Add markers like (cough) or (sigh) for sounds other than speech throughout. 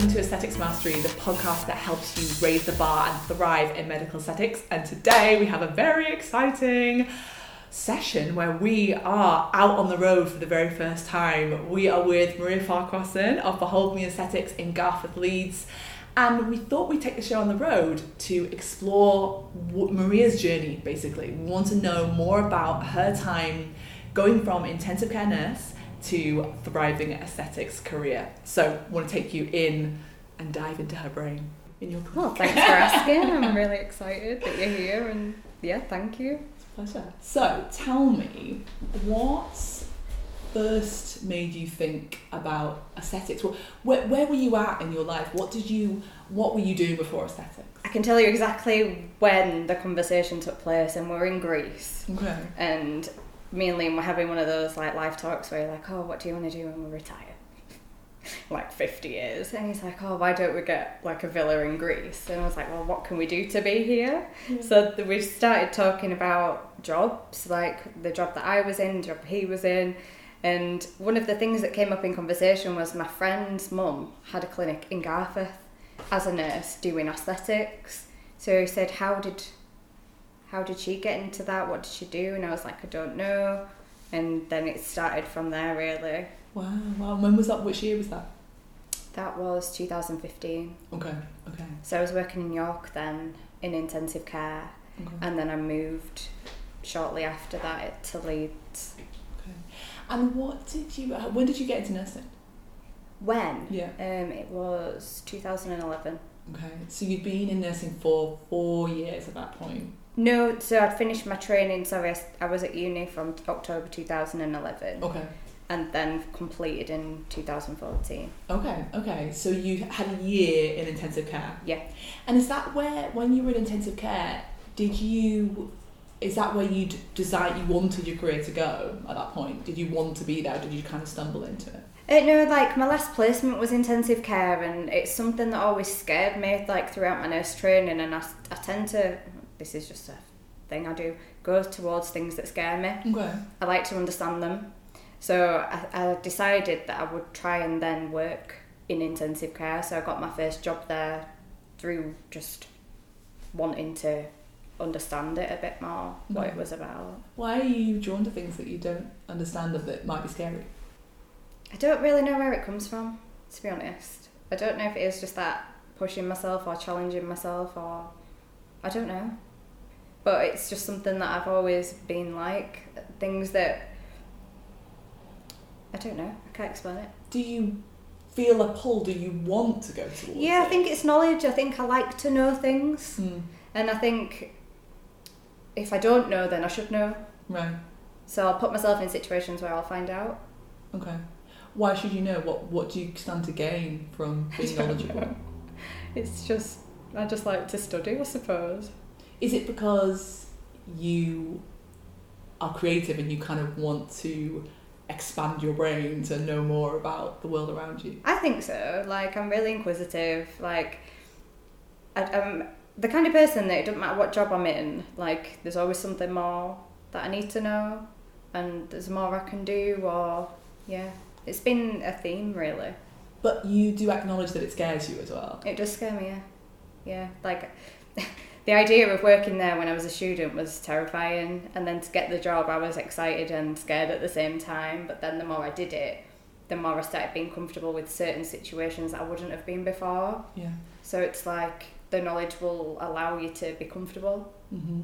listening to Aesthetics Mastery, the podcast that helps you raise the bar and thrive in medical aesthetics. And today we have a very exciting session where we are out on the road for the very first time. We are with Maria Farquharson of Behold Me Aesthetics in Garforth, Leeds. And we thought we'd take the show on the road to explore Maria's journey, basically. We want to know more about her time going from intensive care nurse to thriving aesthetics career. So I want to take you in and dive into her brain. In your oh, well, thanks for (laughs) asking. I'm really excited that you're here, and yeah, thank you. It's a pleasure. So tell me, what first made you think about aesthetics? Well, where, where were you at in your life? What did you what were you doing before aesthetics? I can tell you exactly when the conversation took place, and we're in Greece. Okay. And me and Liam were having one of those like life talks where you're like, oh, what do you want to do when we retire? (laughs) like 50 years. And he's like, oh, why don't we get like a villa in Greece? And I was like, well, what can we do to be here? Yeah. So we started talking about jobs, like the job that I was in, the job he was in. And one of the things that came up in conversation was my friend's mum had a clinic in Garforth as a nurse doing aesthetics. So he said, how did how did she get into that? What did she do? And I was like, I don't know. And then it started from there, really. Wow, wow. When was that? Which year was that? That was 2015. Okay, okay. So I was working in York then in intensive care, okay. and then I moved shortly after that to Leeds. Okay. And what did you? When did you get into nursing? When? Yeah. Um, it was 2011. Okay, so you'd been in nursing for four years at that point. No, so I'd finished my training. Sorry, I was at uni from October 2011. Okay. And then completed in 2014. Okay, okay. So you had a year in intensive care. Yeah. And is that where, when you were in intensive care, did you? Is that where you decided you wanted your career to go at that point? Did you want to be there? did you kind of stumble into it? Uh, no, like my last placement was intensive care, and it's something that always scared me, like throughout my nurse training. And I, I tend to this is just a thing I do, go towards things that scare me. Okay. I like to understand them. So I, I decided that I would try and then work in intensive care. So I got my first job there through just wanting to understand it a bit more, what it mm. was about. Why are you drawn to things that you don't understand or that might be scary? I don't really know where it comes from, to be honest. I don't know if it is just that pushing myself or challenging myself or I don't know but it's just something that I've always been like. Things that I don't know. I can't explain it. Do you feel a pull? Do you want to go towards? Yeah, it? I think it's knowledge. I think I like to know things, mm. and I think if I don't know, then I should know. Right. So I'll put myself in situations where I'll find out. Okay. Why should you know? What What do you stand to gain from being (laughs) knowledgeable? Know. It's just I just like to study, I suppose. Is it because you are creative and you kind of want to expand your brain to know more about the world around you? I think so. Like, I'm really inquisitive. Like, I, am the kind of person that it doesn't matter what job I'm in, like, there's always something more that I need to know, and there's more I can do, or, yeah. It's been a theme, really. But you do acknowledge that it scares you as well? It does scare me, yeah. Yeah. Like, (laughs) the idea of working there when I was a student was terrifying, and then to get the job, I was excited and scared at the same time. But then the more I did it, the more I started being comfortable with certain situations I wouldn't have been before. Yeah. So it's like the knowledge will allow you to be comfortable. Mm-hmm.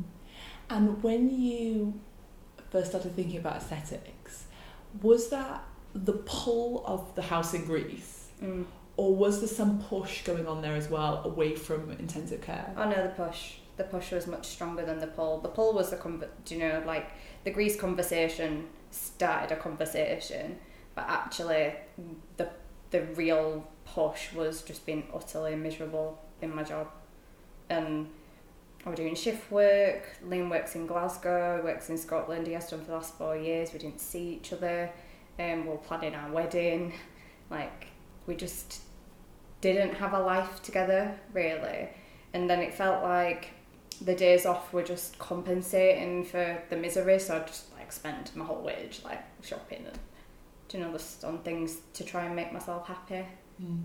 And when you first started thinking about aesthetics, was that the pull of the house in Greece? Mm or was there some push going on there as well away from intensive care? Oh no, the push. The push was much stronger than the pull. The pull was the con- you know like the Greece conversation started a conversation, but actually the the real push was just being utterly miserable in my job, and I was doing shift work. Liam works in Glasgow, works in Scotland. He has done for the last four years. We didn't see each other, and um, we are planning our wedding. Like we just didn't have a life together really and then it felt like the days off were just compensating for the misery so I just like spent my whole wage like shopping and doing all this on things to try and make myself happy mm.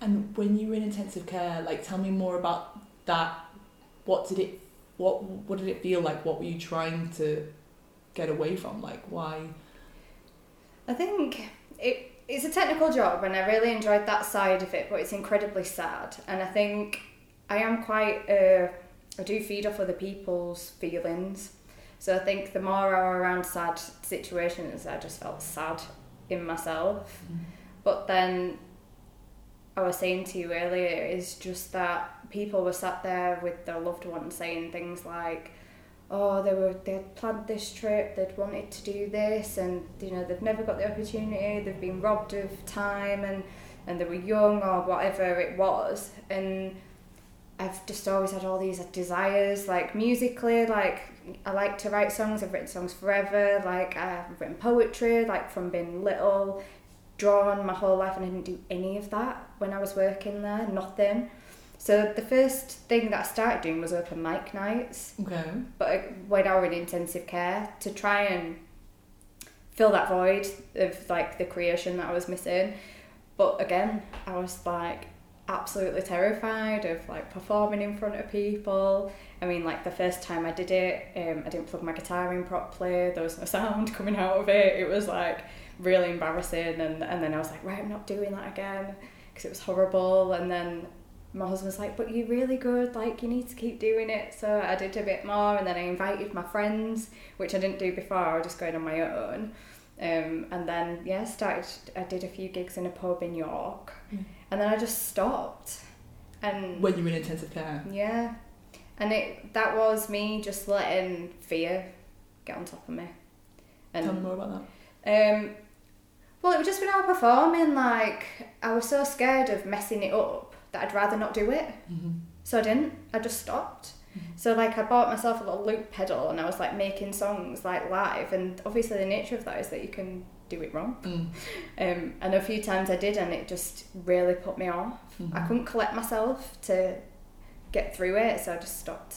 And when you were in intensive care, like tell me more about that. What did it what what did it feel like? What were you trying to get away from? Like why I think it it's a technical job and I really enjoyed that side of it, but it's incredibly sad. And I think I am quite uh, I do feed off other people's feelings. So I think the more I were around sad situations, I just felt sad in myself. But then I was saying to you earlier is just that people were sat there with their loved ones saying things like, "Oh, they were they had planned this trip, they'd wanted to do this, and you know they've never got the opportunity. They've been robbed of time, and and they were young or whatever it was." And I've just always had all these desires, like musically, like I like to write songs. I've written songs forever. Like I've written poetry, like from being little, drawn my whole life, and I didn't do any of that when I was working there. Nothing. So the first thing that I started doing was open mic nights. Okay. But when I was in intensive care to try and fill that void of like the creation that I was missing. But again, I was like absolutely terrified of like performing in front of people. I mean, like the first time I did it, um, I didn't plug my guitar in properly. There was no sound (laughs) coming out of it. It was like really embarrassing, and and then I was like, right, I'm not doing that again because it was horrible. And then my husband's like, but you're really good. Like you need to keep doing it. So I did a bit more, and then I invited my friends, which I didn't do before. I was just going on my own. Um, and then yeah, started. I did a few gigs in a pub in York, Mm. and then I just stopped. And When you were in intensive care. yeah, and it that was me just letting fear get on top of me. Tell me And more about that. um, well, it was just when I was performing, like I was so scared of messing it up that I'd rather not do it. Mm-hmm. So I didn't. I just stopped. So like I bought myself a little loop pedal and I was like making songs like live and obviously the nature of that is that you can do it wrong. Mm. (laughs) Um, and a few times I did and it just really put me off. Mhm. I couldn't collect myself to get through it, so I just stopped.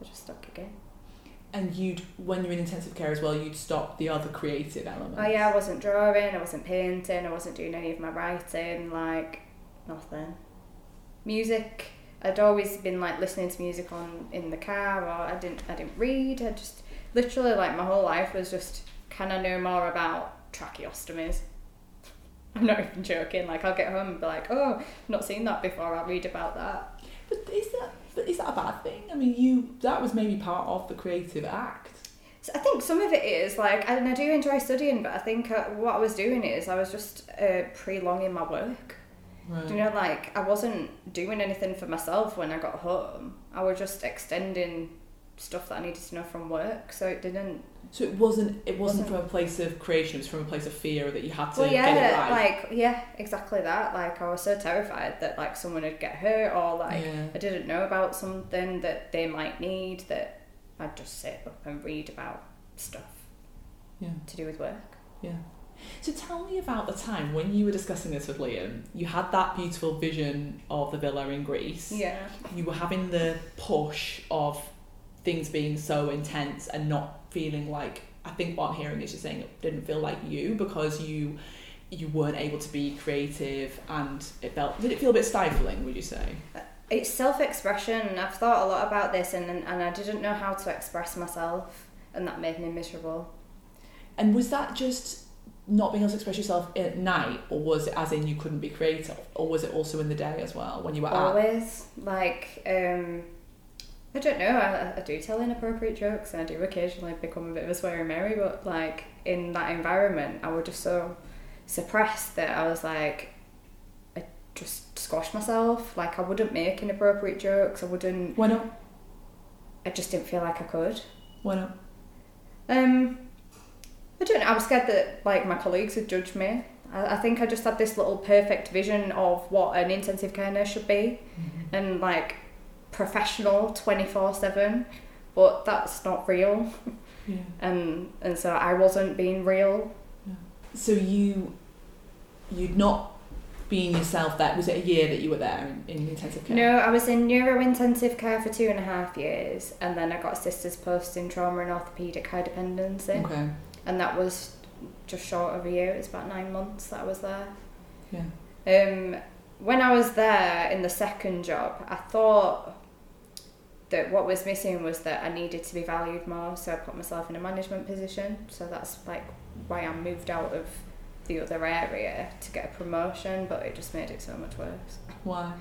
I just stopped again. And you'd when you're in intensive care as well, you'd stop the other creative elements. Oh yeah, I wasn't drawing, I wasn't painting, I wasn't doing any of my writing, like nothing. Music, I'd always been like listening to music on in the car, or I didn't, I didn't read. I just literally like my whole life was just, can I know more about tracheostomies? (laughs) I'm not even joking. Like I'll get home and be like, oh, I've not seen that before. I'll read about that. But is that but is that a bad thing? I mean, you that was maybe part of the creative act. So I think some of it is like, and I do enjoy studying, but I think uh, what I was doing is I was just uh, prolonging my work. Right. Do you know, like I wasn't doing anything for myself when I got home. I was just extending stuff that I needed to know from work, so it didn't. So it wasn't it wasn't, Wasn't- from a place of creation, it was from a place of fear that you had to Well, get it yeah, right. like yeah, exactly that. Like I was so terrified that like someone would get hurt or like yeah. I didn't know about something that they might need that I'd just sit up and read about stuff Yeah. to do with work. Yeah. So tell me about the time when you were discussing this with Liam. You had that beautiful vision of the villa in Greece. Yeah. You were having the push of things being so intense and not feeling like I think what I'm hearing is you're saying it didn't feel like you because you you weren't able to be creative and it felt did it feel a bit stifling, would you say? Uh, it's self expression. I've thought a lot about this and, and I didn't know how to express myself, and that made me miserable. And was that just not being able to express yourself at night, or was it as in you couldn't be creative, or was it also in the day as well when you were at? Always. Like, um, I don't know, I, I do tell inappropriate jokes and I do occasionally become a bit of a swearing Mary, but like in that environment, I was just so suppressed that I was like, I just squashed myself. Like, I wouldn't make inappropriate jokes, I wouldn't, Why not? I just didn't feel like I could. Why not? Um, I don't know. I was scared that like my colleagues would judge me. I, I think I just had this little perfect vision of what an intensive care nurse should be, mm-hmm. and like professional twenty four seven. But that's not real, Yeah. (laughs) and and so I wasn't being real. So you, you'd not been yourself. That was it. A year that you were there in, in intensive care. No, I was in neuro intensive care for two and a half years, and then I got a sister's post in trauma and orthopedic high dependency, Okay. And that was just short of a year. It was about nine months that I was there. Yeah. Um, when I was there in the second job, I thought that what was missing was that I needed to be valued more. So I put myself in a management position. So that's like why I moved out of the other area to get a promotion, but it just made it so much worse. Why?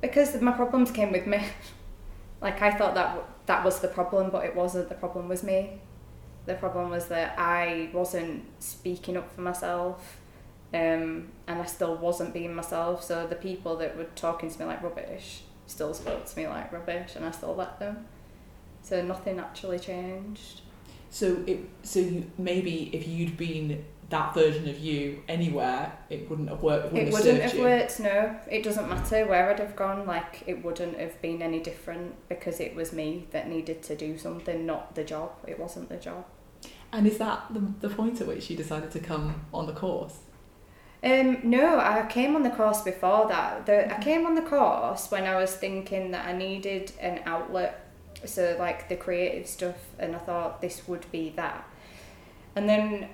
Because my problems came with me. (laughs) like I thought that w- that was the problem, but it wasn't. The problem was me. The problem was that I wasn't speaking up for myself, um, and I still wasn't being myself. So the people that were talking to me like rubbish still spoke to me like rubbish, and I still let them. So nothing actually changed. So it so you, maybe if you'd been that version of you anywhere, it wouldn't have worked. It wouldn't, it have, wouldn't have you. worked. No, it doesn't matter where I'd have gone. Like it wouldn't have been any different because it was me that needed to do something, not the job. It wasn't the job. And is that the, the point at which you decided to come on the course? Um, no, I came on the course before that. The, I came on the course when I was thinking that I needed an outlet, so like the creative stuff, and I thought this would be that. And then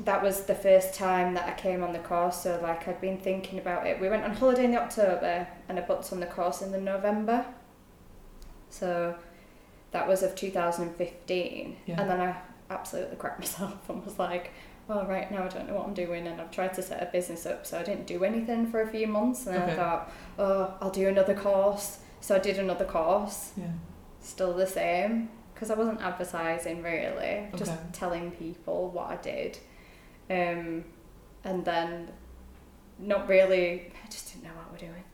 that was the first time that I came on the course, so like I'd been thinking about it. We went on holiday in the October, and I booked on the course in the November. So that was of 2015, Yeah. and then I absolutely cracked (laughs) myself and was like, well, right now I don't know what I'm doing, and I've tried to set a business up, so I didn't do anything for a few months, and then Okay. I thought, oh, I'll do another course. So I did another course, Yeah. still the same, because I wasn't advertising really, just Okay. telling people what I did, um, and then not really. I just didn't know what we're doing.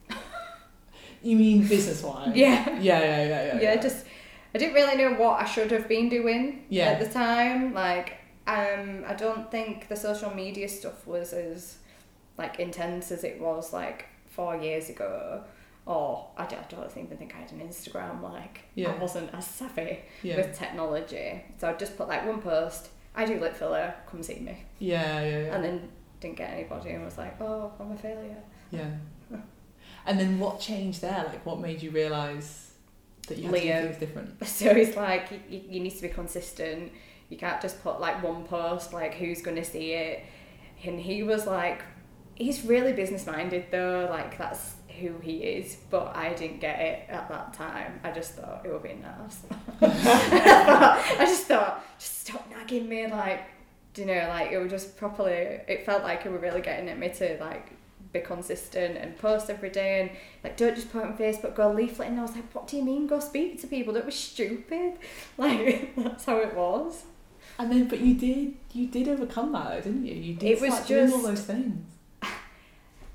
You mean business wise? Yeah. Yeah, yeah, yeah, yeah. yeah, just I didn't really know what I should have been doing Yeah. at the time. Like, um, I don't think the social media stuff was as like intense as it was like four years ago. Or I don't, I don't even think I had an Instagram. Like, Yeah. I wasn't as savvy yeah. with technology, so I just put like one post. I do lip filler. Come see me, yeah, yeah, yeah. and then didn't get anybody, and was like, oh, I'm a failure. Yeah. (laughs) And then what changed there? Like, what made you realise that you had to do things different? (laughs) So it's like, you, you need to be consistent. You can't just put like one post, like who's going to see it. And he was like, he's really business minded though, like that's who he is. But I didn't get it at that time. I just thought it would be nice. (laughs) (laughs) I just thought, just stop nagging me, like, do you know, like it was just properly, it felt like it were really getting at me to like be consistent and post every day and like don't just put on Facebook, go leaflet. And I was like, what do you mean? Go speak to people. Don't be stupid. (laughs) Like that's how it was. And then, but you did, you did overcome that, didn't you? You did It was start doing all those things.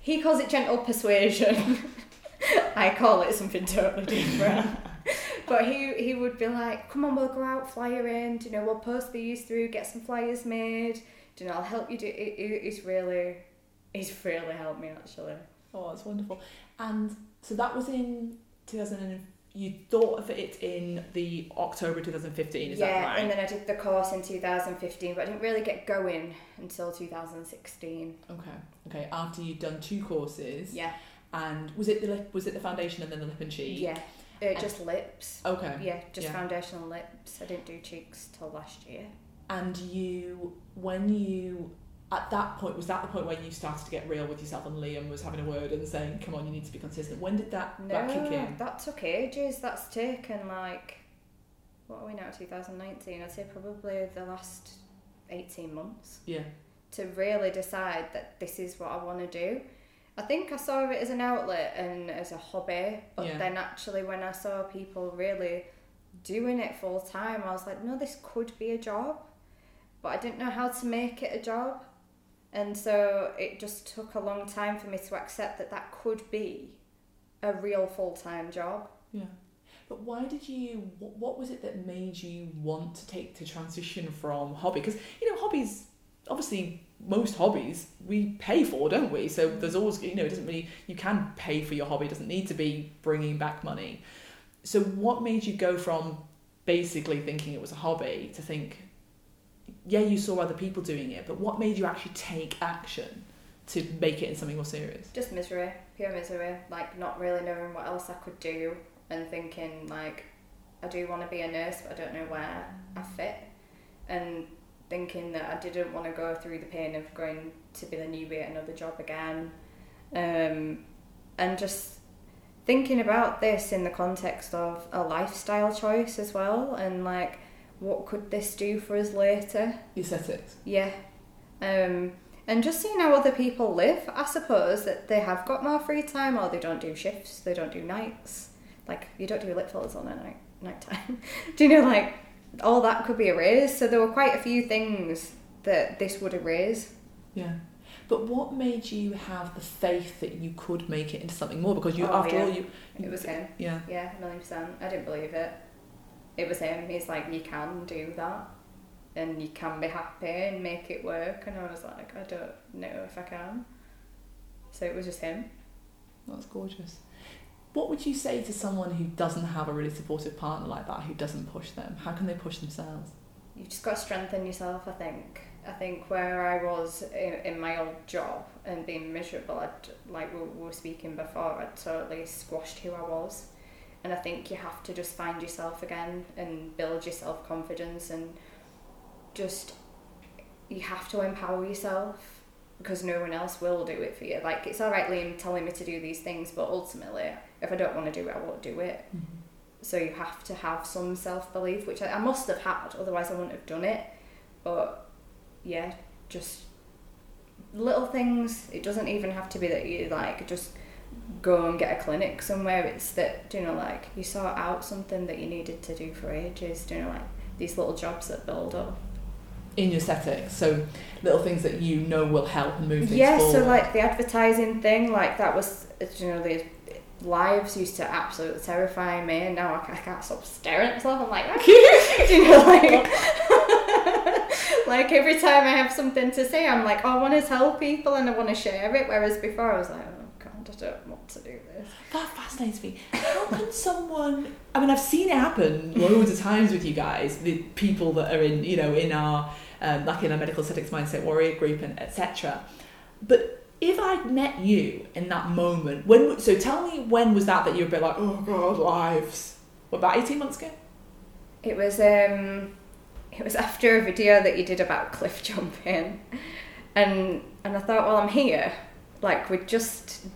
He calls it gentle persuasion. (laughs) I call it something totally different. (laughs) but he he would be like, come on, we'll go out, flyer in. Do you know, we'll post these through, get some flyers made. Do you know, I'll help you do. It, it, it's really, it's really helped me actually. Oh, that's wonderful. And so that was in 2000. And you thought of it in the October 2015. Is yeah, that right? and then I did the course in 2015, but I didn't really get going until 2016. Okay. Okay. After you'd done two courses. Yeah, And was it the lip? Was it the foundation and then the lip and cheek? yeah, uh, just lips. Okay. Yeah, just Yeah. foundational lips. I didn't do cheeks till last year. And you, when you, at that point, was that the point where you started to get real with yourself and Liam was having a word and saying, come on, you need to be consistent? When did that, No, that kick in? that took ages. That's taken like, what are we now, 2019? I'd say probably the last 18 months Yeah. to really decide that this is what I want to do. I think I saw it as an outlet and as a hobby, but Yeah. then actually when I saw people really doing it full time, I was like, no, this could be a job, but I didn't know how to make it a job. And so it just took a long time for me to accept that that could be a real full time job. Yeah. But why did you, what, was it that made you want to take to transition from hobby? Because, you know, hobbies, obviously, most hobbies we pay for, don't we? So there's always, you know, it doesn't really, you can pay for your hobby, it doesn't need to be bringing back money. So what made you go from basically thinking it was a hobby to think, yeah, you saw other people doing it, but what made you actually take action to make it into something more serious? Just misery, pure misery, like not really knowing what else I could do and thinking like I do want to be a nurse but I don't know where I fit and thinking that I didn't want to go through the pain of going to be the newbie at another job again um, and just thinking about this in the context of a lifestyle choice as well, and like what could this do for us later? Aesthetics. Yeah. Um, and just seeing how other people live, I suppose that they have got more free time or they don't do shifts, they don't do nights. Like, you don't do lip fillers on a night night time. (laughs) do you know, like, all that could be erased. So there were quite a few things that this would erase. Yeah. But what made you have the faith that you could make it into something more? Because you, Oh, after yeah. all, you. It was him. Yeah. Yeah, a million percent. I didn't believe it. It was him. He's like, you can do that. And you can be happy and make it work. And I was like, I don't know if I can. So it was just him. That's gorgeous. What would you say to someone who doesn't have a really supportive partner like that, who doesn't push them? How can they push themselves? You've just got to strengthen yourself, I think. I think where I was in, in my old job and being miserable, I'd, like we we were speaking before, I'd totally squashed who I was. And I think you have to just find yourself again and build your self confidence and just, you have to empower yourself because no one else will do it for you. Like, it's alright, Liam, telling me to do these things, but ultimately, if I don't want to do it, I won't do it. Mm-hmm. So you have to have some self belief, which I, I must have had, otherwise I wouldn't have done it. But yeah, just little things. It doesn't even have to be that you like just go and get a clinic somewhere. It's that you know, like you sort out something that you needed to do for ages. You know, like these little jobs that build up. In your aesthetics, so little things that you know will help move things Yeah, forward. so like the advertising thing, like that was, uh, you know, the lives used to absolutely terrify me, and now I, I can't stop staring at myself. I'm like, (laughs) (laughs) you know, like, (laughs) like every time I have something to say, I'm like, oh, I want to tell people and I want to share it. Whereas before, I was like, oh I don't want to do this. That fascinates me. How can (laughs) someone? I mean, I've seen it happen loads of times with you guys. The people that are in, you know, in our um, like in our medical aesthetics mindset warrior group and etc. But if I'd met you in that moment, when? So tell me, when was that that you were a bit like, oh god, lives? What about eighteen months ago? It was um, it was after a video that you did about cliff jumping, and and I thought, well, I'm here. Like we just,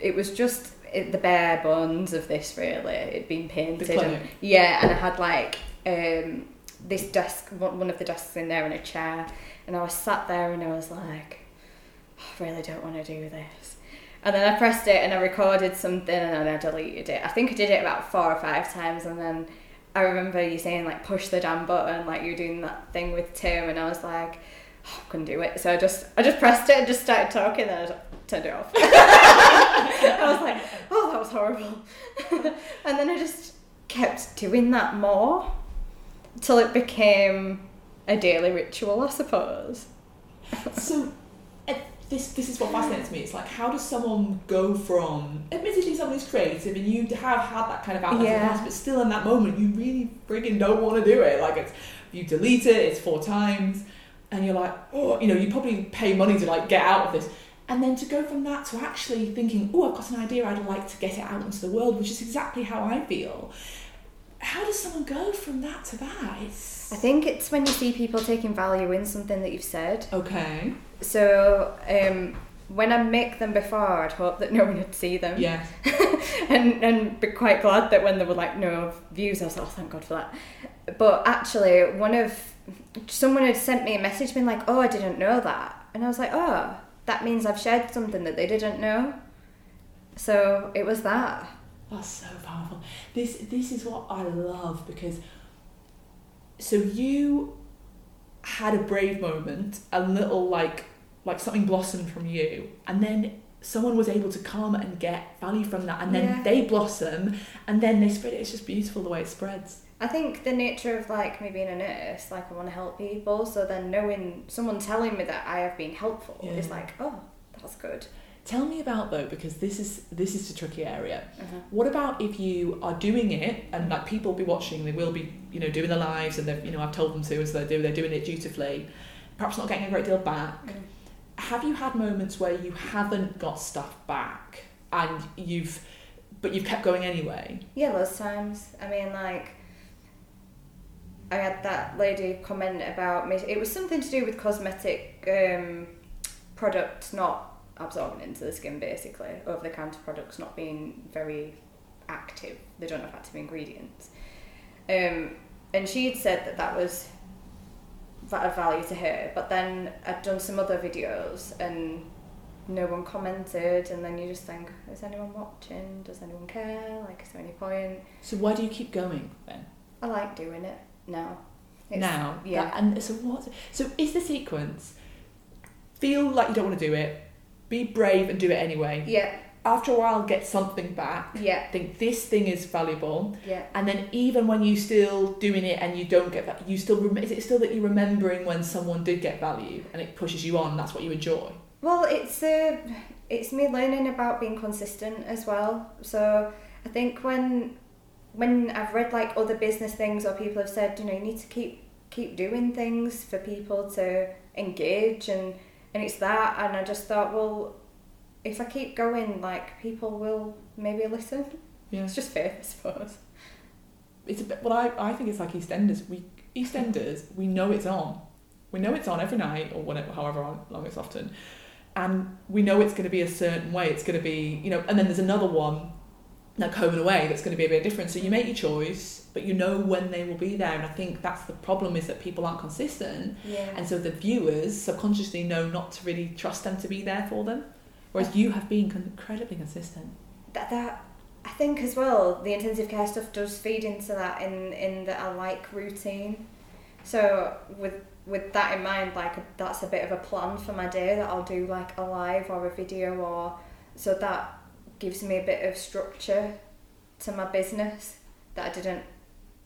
it was just it, the bare bones of this. Really, it'd been painted. And, yeah, and I had like um, this desk, one of the desks in there, and a chair, and I was sat there, and I was like, I really don't want to do this. And then I pressed it and I recorded something and then I deleted it. I think I did it about four or five times and then I remember you saying like push the damn button like you were doing that thing with Tim and I was like oh, I couldn't do it so I just I just pressed it and just started talking and I just turned it off. (laughs) I was like oh that was horrible (laughs) and then I just kept doing that more till it became a daily ritual I suppose. So, uh, this this is what fascinates me. It's like, how does someone go from, admittedly, someone who's creative, and you have had that kind of outlet in Yeah. the past, but still in that moment, you really frigging don't want to do it. Like, it's you delete it, it's four times, and you're like, oh, you know, you probably pay money to like get out of this. And then to go from that to actually thinking, oh, I've got an idea, I'd like to get it out into the world, which is exactly how I feel. How does someone go from that to that? It's I think it's when you see people taking value in something that you've said. okay. So um, when I make them before, I'd hope that (laughs) no one would see them. Yeah. (laughs) and and be quite glad that when there were like no views, I was like, oh, thank God for that. But actually, one of someone had sent me a message being like, oh, I didn't know that, and I was like, oh, that means I've shared something that they didn't know. So it was that. That's so powerful. This this is what I love because so you had a brave moment, a little like like something blossomed from you, and then someone was able to come and get value from that, and then Yeah. they blossom, and then they spread it. It's just beautiful the way it spreads. I think the nature of like me being a nurse, like I want to help people. So then knowing someone telling me that I have been helpful is like, oh, that's good. Tell me about though, because this is this is a tricky area. Uh-huh. What about if you are doing it and like people will be watching, they will be, you know, doing their lives and they've, you know, I've told them to, and so they do, they're doing it dutifully, perhaps not getting a great deal back. Mm. Have you had moments where you haven't got stuff back and you've, but you've kept going anyway? Yeah, those times. I mean, like, I had that lady comment about me. It was something to do with cosmetic um, products not absorbing into the skin basically. Over the counter products not being very active. They don't have active ingredients. Um, and she had said that that was of value to her. But then I'd done some other videos and no one commented, and then you just think, is anyone watching? Does anyone care? Like, is there any point? So why do you keep going then? I like doing it now. It's- now, yeah. That- and so what? So is the sequence? Feel like you don't want to do it. Be brave and do it anyway. Yeah, After a while, get something back. yeah, Think this thing is valuable, yeah. and then even when you still doing it and you don't get that, you still rem- is it still that you're remembering when someone did get value and it pushes you on? That's what you enjoy. Well, it's uh, it's me learning about being consistent as well. So I think when when I've read like other business things or people have said, you know, you need to keep keep doing things for people to engage and and it's that and I just thought, well, if I keep going, like people will maybe listen. Yeah. It's just faith, I suppose. it's a bit well I, I think it's like EastEnders we EastEnders we know it's on we know it's on every night or whatever however long it's often and we know it's going to be a certain way it's going to be you know and then there's another one like home and away that's going to be a bit different. So you make your choice but you know when they will be there. And I think that's the problem is that people aren't consistent. Yeah. and so the viewers subconsciously know not to really trust them to be there for them. Whereas you have been incredibly consistent. That that I think as well the intensive care stuff does feed into that in in that I like routine. So with with that in mind, like that's a bit of a plan for my day that I'll do like a live or a video or so that gives me a bit of structure to my business that I didn't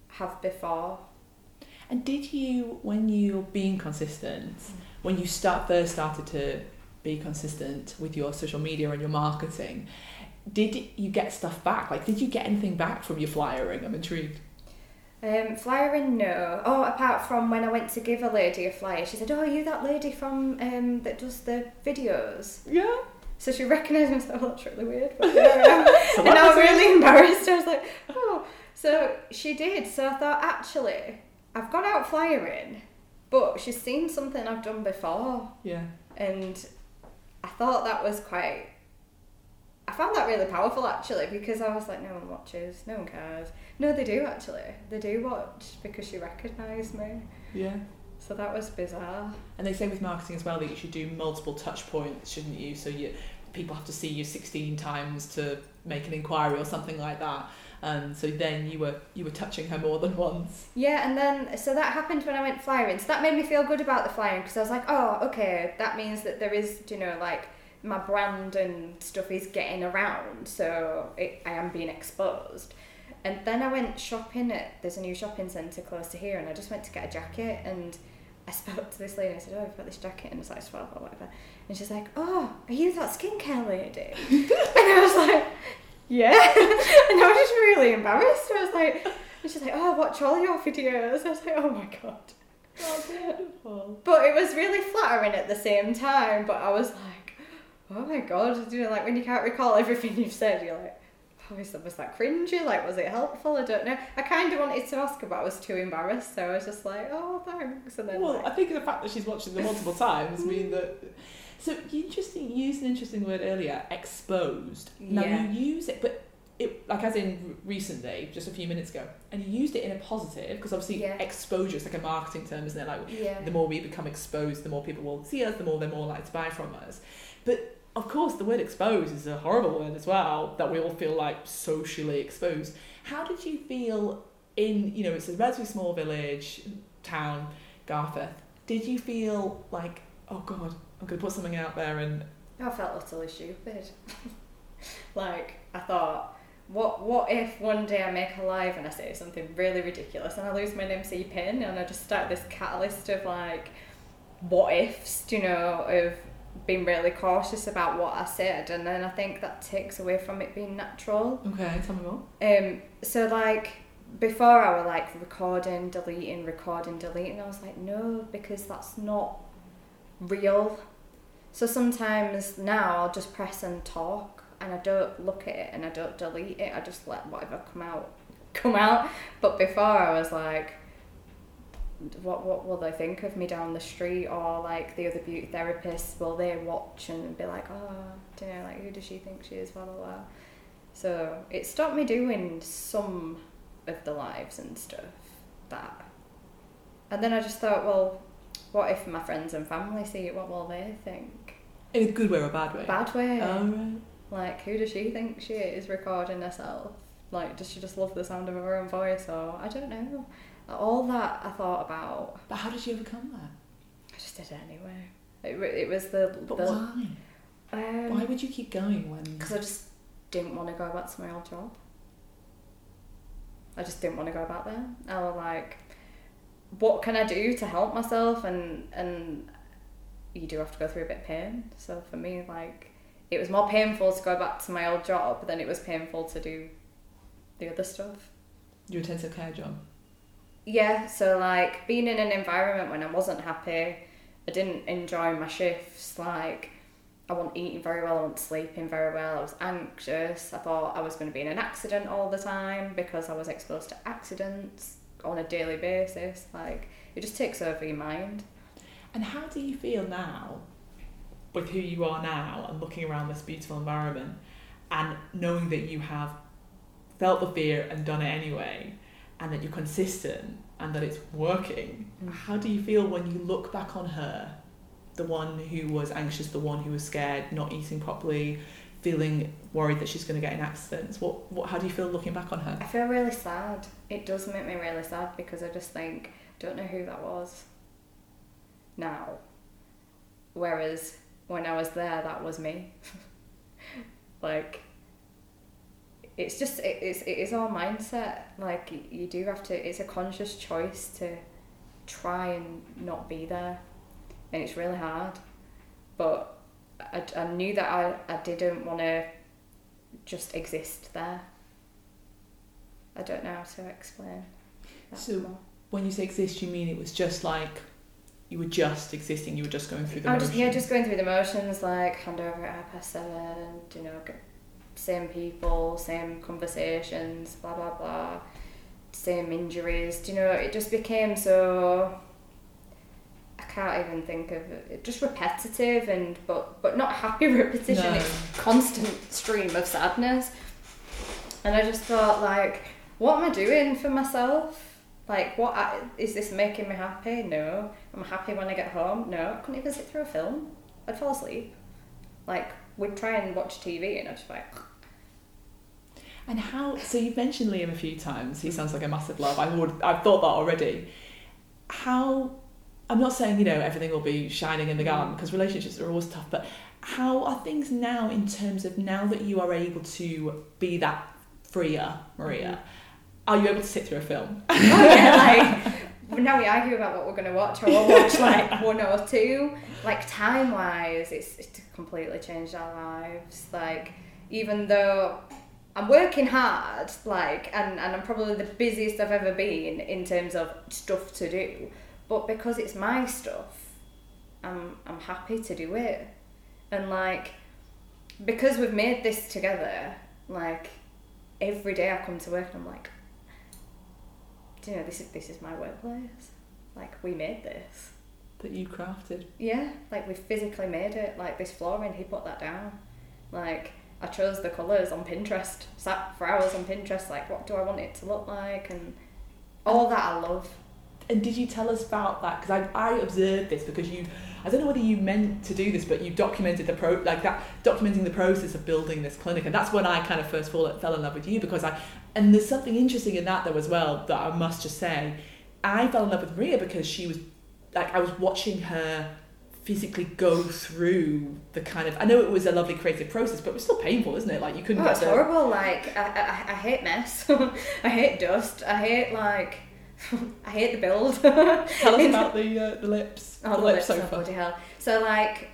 have before. And did you, when you're being consistent, when you start first started to be consistent with your social media and your marketing, did you get stuff back? Like, did you get anything back from your flyering? I'm intrigued. Um, flyering, no. Oh, apart from when I went to give a lady a flyer, she said, "Oh, are you that lady from um, that does the videos?" Yeah. So she recognised me. I was like, "Oh, that's really weird." (laughs) But here I am. So and I was what was it? really (laughs) embarrassed. I was like, "Oh." So she did. So I thought, actually, I've gone out flyering, but she's seen something I've done before, Yeah. and I thought that was quite. I found that really powerful actually because I was like, no one watches, no one cares. No, they do actually. They do watch because she recognised me. Yeah. So that was bizarre. And they say with marketing as well that you should do multiple touch points, shouldn't you? So you people have to see you 16 times to make an inquiry or something like that. And so then you were you were touching her more than once. Yeah, and then so that happened when I went flying. So that made me feel good about the flying because I was like, oh, okay, that means that there is, you know, like my brand and stuff is getting around, so it, I am being exposed. And then I went shopping at there's a new shopping centre close to here, and I just went to get a jacket and. I spoke to this lady I said, Oh, I've got this jacket and it's like 12 or whatever. And she's like, Oh, are you that skincare lady? (laughs) and I was like, Yeah. (laughs) and I was just really embarrassed. I was like, and she's like, oh, I watch all your videos. I was like, oh my god. Oh, beautiful. But it was really flattering at the same time. But I was like, oh my god. You know, like when you can't recall everything you've said, you're like, was was that cringy? Like, was it helpful? I don't know. I kind of wanted to ask her, but I was too embarrassed. So I was just like, oh, thanks. And then, Well, like, I think the fact that she's watching them multiple (laughs) times mean that. So you interesting. You used an interesting word earlier, exposed. Now Yeah. you use it, but it like as in recently, just a few minutes ago, and you used it in a positive because obviously Yeah. exposure is like a marketing term, isn't it? Like yeah. the more we become exposed, the more people will see us, the more they're more likely to buy from us. But of course, the word exposed is a horrible word as well. That we all feel like socially exposed. How did you feel in you know it's a relatively small village town, Garforth? Did you feel like oh god, I'm going to put something out there and I felt utterly stupid. (laughs) like I thought, what what if one day I make a live and I say something really ridiculous and I lose my NMC pin and I just start this catalyst of like what ifs, you know, of being really cautious about what I said and then I think that takes away from it being natural. okay, tell me more. Um, so like before I were like recording, deleting, recording, deleting. I was like, no, because that's not real. So sometimes now I'll just press and talk, and I don't look at it and I don't delete it. I just let whatever come out, come out. But before I was like, what what will they think of me down the street or like the other beauty therapists? Will they watch and be like oh do you know like who does she think she is? Blah blah blah. So it stopped me doing some of the lives and stuff that. And then I just thought well what if my friends and family see it? What will they think? In a good way or a bad way? bad way. Oh, right. like who does she think she is recording herself? Like does she just love the sound of her own voice or I don't know all that I thought about But how did you overcome that? I just did it anyway. It, it was the But the why? Why um, would you keep going when? because I just didn't want to go back to my old job. I just didn't want to go back there. I was like, what can I do to help myself? And and you do have to go through a bit of pain. So for me, like, it was more painful to go back to my old job than it was painful to do the other stuff. Your intensive care job. Yeah, so like being in an environment when I wasn't happy, I didn't enjoy my shifts, like I wasn't eating very well, I wasn't sleeping very well, I was anxious, I thought I was going to be in an accident all the time because I was exposed to accidents on a daily basis, like it just takes over your mind. And how do you feel now, with who you are now, and looking around this beautiful environment, and knowing that you have felt the fear and done it anyway, and that you're consistent and that it's working? Mm. How do you feel when you look back on her, the one who was anxious, the one who was scared, not eating properly, feeling worried that she's going to get in accidents? What, what? How do you feel looking back on her? I feel really sad. It does make me really sad because I just think, don't know who that was now. Whereas when I was there, that was me. (laughs) like, it's just, it, it's, it is all mindset. Like, you do have to, it's a conscious choice to try and not be there. And it's really hard. But I, I knew that I, I didn't want to just exist there. I don't know how to explain. So- more. When you say exist, you mean it was just like you were just existing, you were just going through the I was just yeah, motions? just going through the motions, like hand over at half past seven, you know, same people, same conversations, blah blah blah, same injuries. Do you know? It just became so. I can't even think of it. Just repetitive and but but not happy (laughs) repetition. No. It's constant stream of sadness. And I just thought like, what am I doing for myself? Like, what I, is this making me happy? No. I'm happy when I get home. No, I couldn't even sit through a film. I'd fall asleep. Like, we'd try and watch TV and I'd just like, And how? So you've mentioned Liam a few times. He sounds like a massive love. I would. I've thought that already. How? I'm not saying you know everything will be shining in the mm. garden because relationships are always tough. But how are things now in terms of now that you are able to be that freer, Maria? Mm-hmm. Are you able to sit through a film? oh (laughs) yeah, like, now we argue about what we're going to watch, or we'll watch (laughs) like one or two. Like, time wise, it's, it's completely changed our lives. Like, even though I'm working hard, like, and, and I'm probably the busiest I've ever been in terms of stuff to do, but because it's my stuff, I'm, I'm happy to do it. And, like, because we've made this together, like, every day I come to work and I'm like, do you know, this is, this is my workplace. Like, we made this. That you crafted. Yeah, like we physically made it. Like this flooring, he put that down. Like I chose the colours on Pinterest, sat for hours on Pinterest, like what do I want it to look like, and all that I love. And did you tell us about that? Because I, I observed this because you, I don't know whether you meant to do this, but you documented the pro, like that, documenting the process of building this clinic, and that's when I kind of first fall, fell in love with you because I, and there's something interesting in that though as well that I must just say, I fell in love with Maria because she was, like, I was watching her physically go through the kind of, I know it was a lovely creative process, but it was still painful, isn't it? Like you couldn't Oh, get it's horrible. Like I, I, I hate mess. (laughs) I hate dust. I hate like, (laughs) I hate the build. (laughs) Tell us about the uh, the lips, Oh, the the lip lips, oh, sofa. bloody hell. So, like,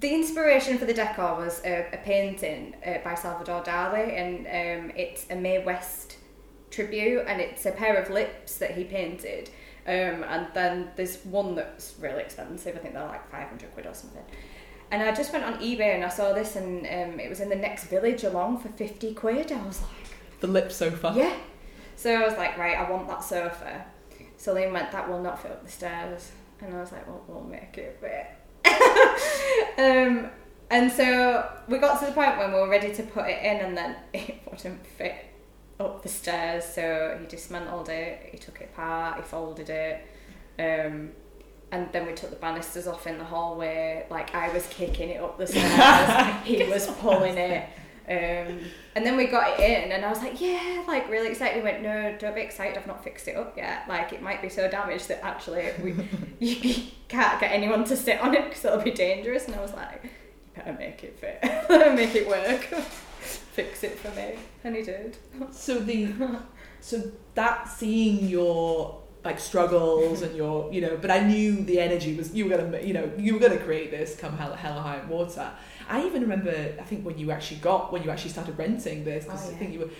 the inspiration for the decor was a, a painting uh, by Salvador Dali, and um, it's a Mae West tribute, and it's a pair of lips that he painted. Um, and then there's one that's really expensive. I think they're like 500 quid or something. And I just went on eBay and I saw this, and um, it was in the next village along for 50 quid. I was like, The lip sofa. yeah. So I was like, right, I want that sofa. So Liam went, that will not fit up the stairs. And I was like, well, we'll make it fit. (laughs) um, and so we got to the point when we were ready to put it in and then (laughs) it wouldn't fit up the stairs. So he dismantled it, he took it apart, he folded it. Um, and then we took the banisters off in the hallway. Like I was kicking it up the stairs, (laughs) he was pulling it. Um, and then we got it in, and I was like, yeah, like really excited. He went, no, don't be excited. I've not fixed it up yet. Like it might be so damaged that actually we (laughs) you can't get anyone to sit on it because it'll be dangerous. And I was like, you better make it fit, (laughs) make it work, fix it for me. And he did. So the (laughs) so that seeing your like struggles and your you know, but I knew the energy was you were gonna you know you were gonna create this come hell hell or high water. I even remember I think when you actually got when you actually started renting this because Oh, I think you were.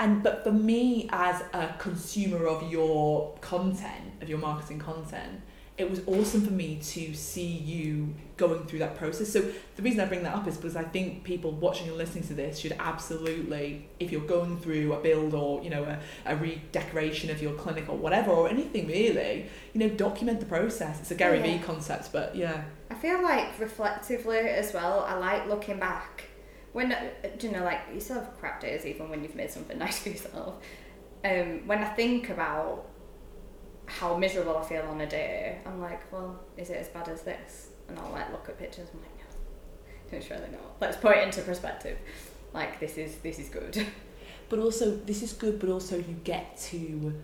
And but for me as a consumer of your content of your marketing content, it was awesome for me to see you going through that process. So the reason I bring that up is because I think people watching and listening to this should absolutely, if you're going through a build or you know a, a redecoration of your clinic or whatever or anything really, you know, document the process. It's a Gary Yeah. Vee concept, but yeah, I feel like reflectively as well, I like looking back. When, uh, you know, like, you still have crap days even when you've made something (laughs) nice for yourself. Um, when I think about how miserable I feel on a day, I'm like, well, is it as bad as this? And I'll like look at pictures. I'm like, no, it's really not. Let's put it into perspective. Like this is this is good. (laughs) but also this is good, but also you get to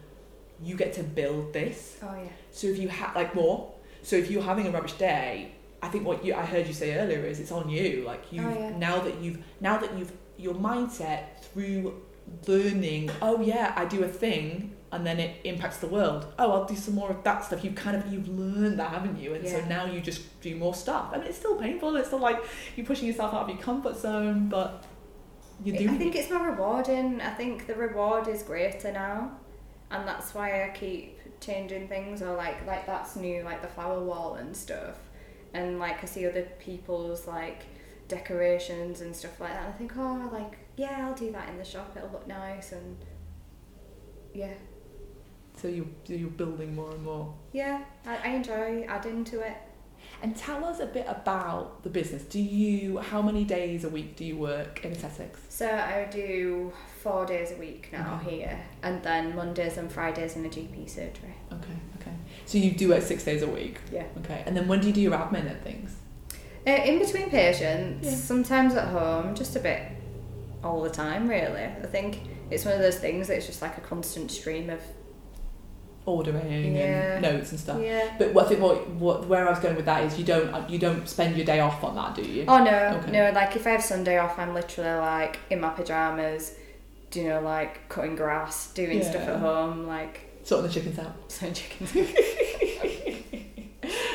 you get to build this. Oh yeah. So if you have like more, so if you're having a rubbish day, I think what you I heard you say earlier is it's on you. Like you Oh, yeah. now that you've now that you've your mindset through learning. Oh yeah, I do a thing, and then it impacts the world. Oh, I'll do some more of that stuff. You've kind of you've learned that, haven't you? And so now you just do more stuff. I mean, it's still painful. It's still like you're pushing yourself out of your comfort zone, but you're doing. I think it's more rewarding. I think the reward is greater now, and that's why I keep changing things. Or like like that's new, like the flower wall and stuff, and like I see other people's like decorations and stuff like that. And I think, oh, like yeah, I'll do that in the shop. It'll look nice and yeah, so you you're building more and more. yeah. I, I enjoy adding to it. And tell us a bit about the business. Do you how many days a week do you work in aesthetics? So I do four days a week now Okay. here, and then Mondays and Fridays in a GP surgery. Okay, okay. So you do it six days a week. Yeah. Okay. And then when do you do your admin and things? Uh, in between patients, Yeah. sometimes at home, just a bit all the time, really. I think it's one of those things that's just like a constant stream of. Ordering Yeah. and notes and stuff. Yeah. But what I think what, what where I was going with that is you don't uh, you don't spend your day off on that, do you? Oh no, Okay. no, like if I have Sunday off, I'm literally like in my pyjamas, do you know, like cutting grass, doing stuff at home, like Sorting the chickens (laughs) out. selling chickens.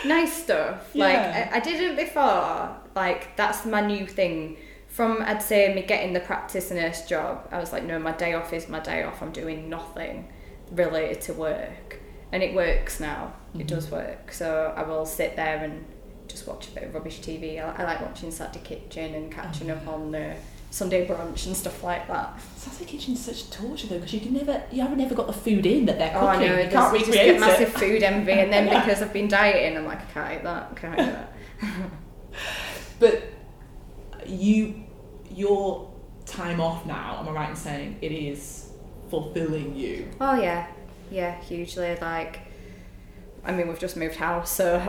nice stuff. Like I, I didn't before. Like that's my new thing. From I'd say me getting the practice nurse job, I was like, no, my day off is my day off. I'm doing nothing related to work, and it works now. Mhm. It does work. So I will sit there and just watch a bit of rubbish TV. I, I like watching Saturday Kitchen and catching Oh, up on the Sunday brunch and stuff like that. Saturday kitchen's such torture though because you can never you haven't never got the food in that they're cooking. Oh, I know. you can't you just recreate get massive it. food envy, and then (laughs) Yeah. because I've been dieting, I'm like, I can't eat that. I can't eat that. (laughs) But you your time off now, am I right in saying it is fulfilling you? Oh yeah, yeah, hugely. Like, I mean, we've just moved house, so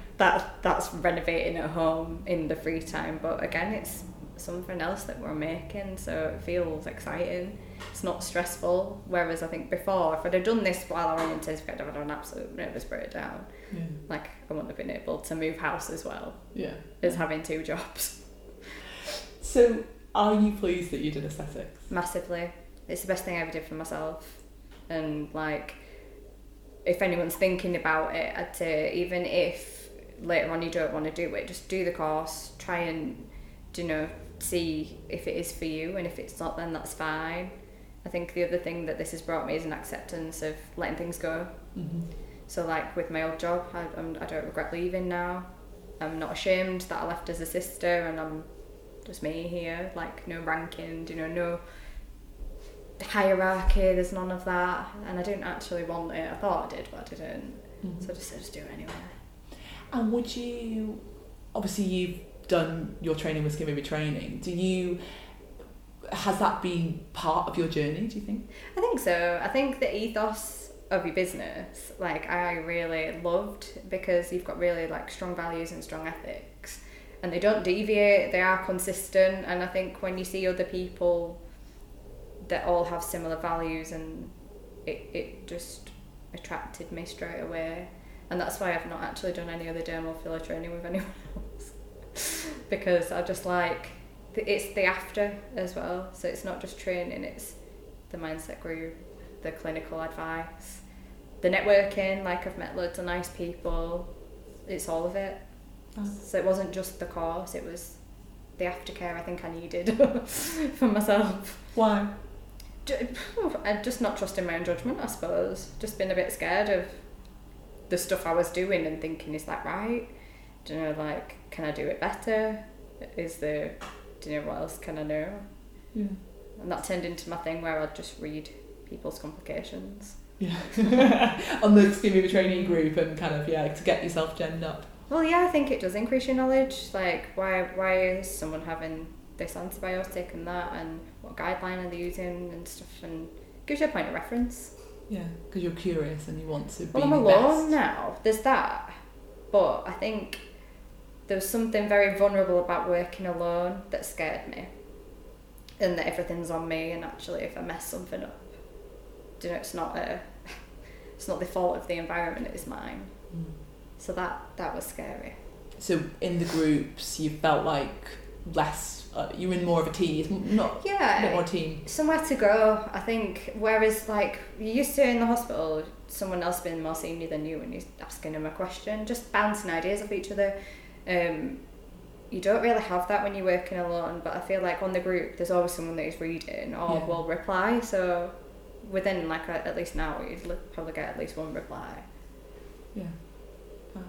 (laughs) that that's renovating at home in the free time. But again, it's something else that we're making, so it feels exciting. It's not stressful. Whereas I think before, if I'd have done this while I was in intensive care, I'd have had an absolute nervous breakdown. Yeah. Like, I wouldn't have been able to move house as well Yeah. as having two jobs. So are you pleased that you did aesthetics? massively. It's the best thing I ever did for myself. And like, if anyone's thinking about it, I'd say even if later on you don't want to do it, just do the course. Try and, you know, see if it is for you, and if it's not, then that's fine. I think the other thing that this has brought me is an acceptance of letting things go. Mm-hmm. So like with my old job, I, I'm, I don't regret leaving now. I'm not ashamed that I left as a sister, and I'm just me here. Like no ranking, you know, no hierarchy. There's none of that, and I didn't actually want it. I thought I did, but I didn't. Mhm. So I just said, just do it anyway. And would you, obviously, you've done your training with Skin Baby Training. Do you, has that been part of your journey, do you think? I think so. I think the ethos of your business, like I really loved because you've got really like strong values and strong ethics, and they don't deviate. They are consistent, and I think when you see other people that all have similar values, and it it just attracted me straight away, and that's why I've not actually done any other dermal filler training with anyone (laughs) else because I just like it's the after as well. So it's not just training; it's the mindset group, the clinical advice, the networking. Like I've met loads of nice people. It's all of it. Oh. So it wasn't just the course; it was the aftercare. I think I needed (laughs) for myself. Why? I'm (sighs) just not trusting my own judgment, I suppose. Just been a bit scared of the stuff I was doing and thinking, is that right? Do you know, like, can I do it better? Is there, do you know what else can I know? Yeah. And that turned into my thing where I'd just read people's complications. Yeah. (laughs) On the Skin Training group and kind of, yeah, to get yourself gemmed up. Well, yeah, I think it does increase your knowledge. Like, why why is someone having this antibiotic and that, and what guideline are they using and stuff, and gives you a point of reference. Yeah, because you're curious and you want to be Well, I'm alone best. now. There's that, but I think there was something very vulnerable about working alone that scared me, and that everything's on me. And actually, if I mess something up, do you know, it's not a, (laughs) it's not the fault of the environment. It's mine. Mm. So that that was scary. So in the groups, you felt like less, uh, you're in more of a team, it's not a bit Yeah, more team. somewhere to go. I think. Whereas, like you used to in the hospital, someone else being more senior than you, and you're asking them a question, just bouncing ideas off each other. Um, you don't really have that when you're working alone, but I feel like on the group, there's always someone that is reading or Yeah. will reply. So within like a, at least now, you'd probably get at least one reply. Yeah. Wow.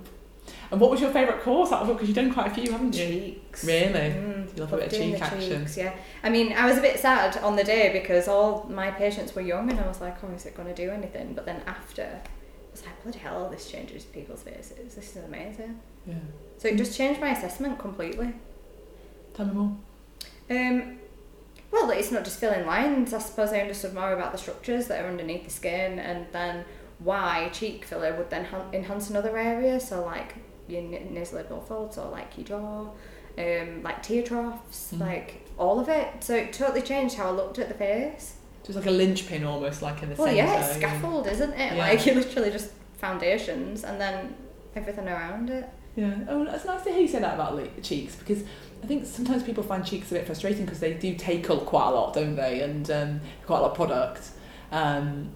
And what was your favourite course out of it? Because you've done quite a few, haven't you? Cheeks. Really? Mm, You love a bit of cheek action. cheeks, yeah. I mean, I was a bit sad on the day because all my patients were young and I was like, oh, is it going to do anything? But then after, I was like, bloody hell, this changes people's faces. This is amazing. Yeah. So it just changed my assessment completely. Tell me more. Um, well, it's not just filling lines. I suppose I understood more about the structures that are underneath the skin and then why cheek filler would then han- enhance another area. So, like your n- nasolabial folds or like your jaw, um, like tear troughs, Mhm. like all of it. So, it totally changed how I looked at the face. Just like a linchpin almost, like in the Well, centre. yeah, it's you know. scaffold, isn't it? Yeah. Like, (laughs) you literally just foundations and then everything around it. Yeah. Oh, it's nice to hear you say that about like, cheeks because I think sometimes people find cheeks a bit frustrating because they do take up quite a lot, don't they? And um, quite a lot of product. Um,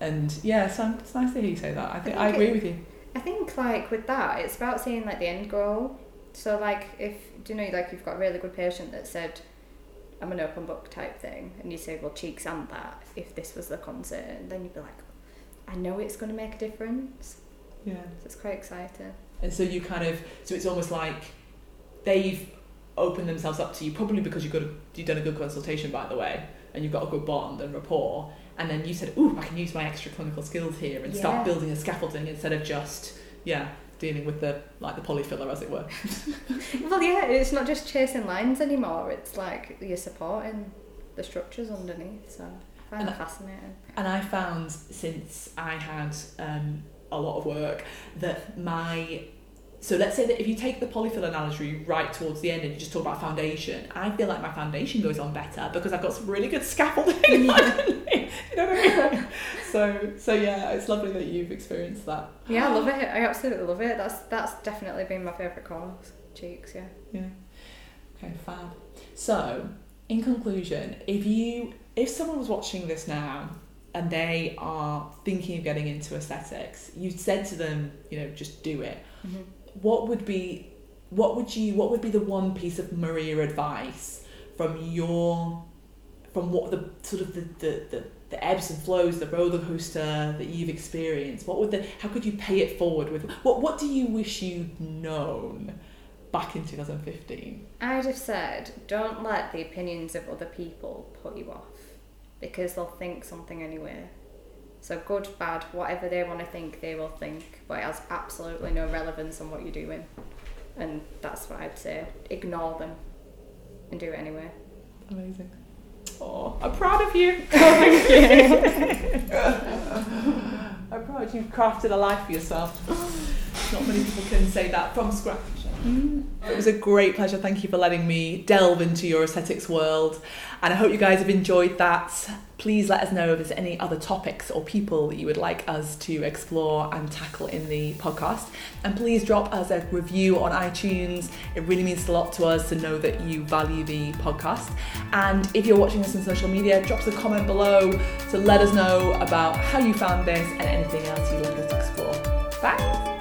and yeah, so it's nice to hear you say that. I think I, think agree it- with you. I think like with that, it's about seeing like the end goal. So like if do you know like you've got a really good patient that said, "I'm an open book" type thing, and you say, "Well, cheeks and that." If this was the concern, then you'd be like, "I know it's going to make a difference." Yeah. So it's quite exciting. And so you kind of, so it's almost like they've opened themselves up to you, probably because you've got a, you've done a good consultation, by the way, and you've got a good bond and rapport. And then you said, "Ooh, I can use my extra clinical skills here and Yeah. start building a scaffolding instead of just, yeah, dealing with the like the Polyfilla, as it were." (laughs) well, yeah, it's not just chasing lines anymore. It's like you're supporting the structures underneath. So I find And that fascinating. And I found since I had um, a lot of work that my so let's say that if you take the polyfill analogy right towards the end and you just talk about foundation, I feel like my foundation goes on better because I've got some really good scaffolding. (laughs) underneath, you know what I mean? So so yeah, it's lovely that you've experienced that. Yeah, I love (gasps) it. I absolutely love it. That's that's definitely been my favourite course. Cheeks, yeah. Yeah. Okay, fab. So, in conclusion, if you if someone was watching this now and they are thinking of getting into aesthetics, you said to them, you know, just do it. Mm-hmm. What would be what would you what would be the one piece of Maria advice from your from what the sort of the, the, the, the ebbs and flows, the roller coaster that you've experienced, what would the how could you pay it forward with what what do you wish you'd known back in 2015? I'd have said, don't let the opinions of other people put you off. because they'll think something anyway. So good, bad, whatever they want to think, they will think, but it has absolutely no relevance on what you're doing. And that's what I'd say. Ignore them and do it anyway. Amazing. Oh, I'm proud of you. (laughs) I'm proud you've crafted a life for yourself. Not many people can say that from scratch. Mm. It was a great pleasure. Thank you for letting me delve into your aesthetics world. And I hope you guys have enjoyed that. Please let us know if there's any other topics or people that you would like us to explore and tackle in the podcast. And please drop us a review on iTunes. It really means a lot to us to know that you value the podcast. And if you're watching this on social media, drop us a comment below to let us know about how you found this and anything else you'd like us to explore. Bye!